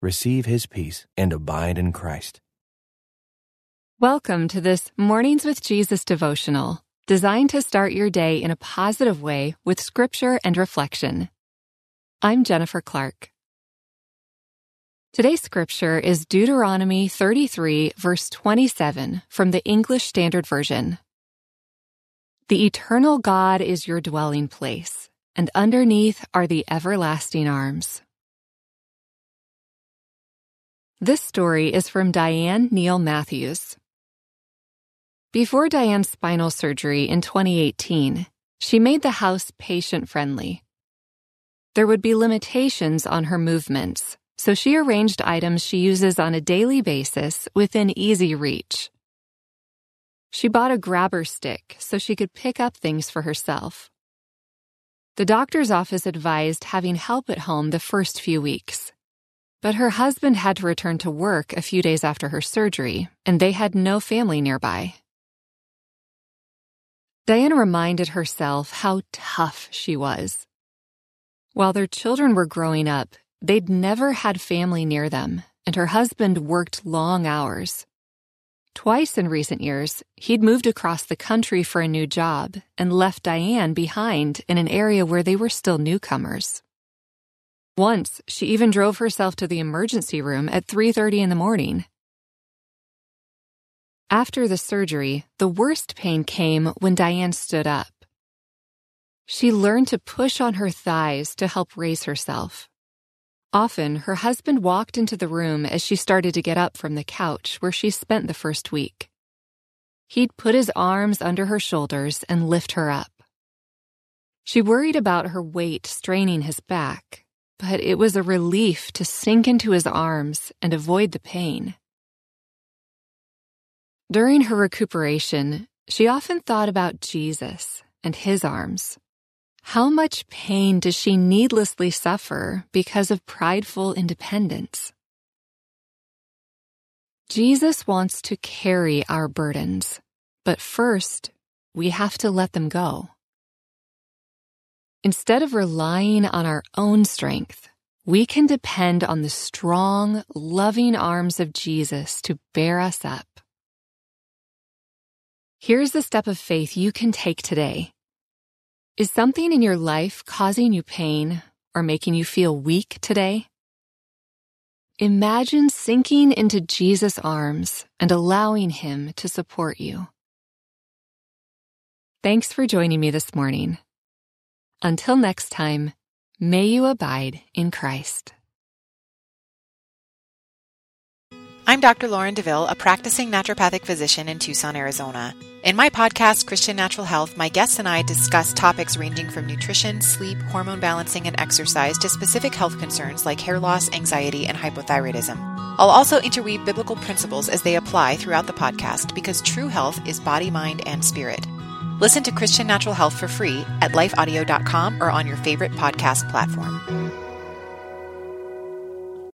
receive his peace and abide in Christ. Welcome to this Mornings with Jesus devotional, designed to start your day in a positive way with scripture and reflection. I'm Jennifer Clark. Today's scripture is Deuteronomy 33, verse 27 from the English Standard Version. The eternal God is your dwelling place, and underneath are the everlasting arms. This story is from Dianne Neal Matthews. Before Dianne's spinal surgery in 2018, she made the house patient friendly. There would be limitations on her movements, so she arranged items she uses on a daily basis within easy reach. She bought a grabber stick so she could pick up things for herself. The doctor's office advised having help at home the first few weeks. But her husband had to return to work a few days after her surgery, and they had no family nearby. Diana reminded herself how tough she was. While their children were growing up, they'd never had family near them, and her husband worked long hours. Twice in recent years, he'd moved across the country for a new job and left Dianne behind in an area where they were still newcomers. Once, she even drove herself to the emergency room at 3:30 in the morning. After the surgery, the worst pain came when Dianne stood up. She learned to push on her thighs to help raise herself. Often, her husband walked into the room as she started to get up from the couch where she spent the first week. He'd put his arms under her shoulders and lift her up. She worried about her weight straining his back, but it was a relief to sink into his arms and avoid the pain. During her recuperation, she often thought about Jesus and his arms. How much pain does she needlessly suffer because of prideful independence? Jesus wants to carry our burdens, but first, we have to let them go. Instead of relying on our own strength, we can depend on the strong, loving arms of Jesus to bear us up. Here's the step of faith you can take today. Is something in your life causing you pain or making you feel weak today? Imagine sinking into Jesus' arms and allowing Him to support you. Thanks for joining me this morning. Until next time, may you abide in Christ. I'm Dr. Lauren DeVille, a practicing naturopathic physician in Tucson, Arizona. In my podcast, Christian Natural Health, my guests and I discuss topics ranging from nutrition, sleep, hormone balancing, and exercise to specific health concerns like hair loss, anxiety, and hypothyroidism. I'll also interweave biblical principles as they apply throughout the podcast because true health is body, mind, and spirit. Listen to Christian Natural Health for free at lifeaudio.com or on your favorite podcast platform.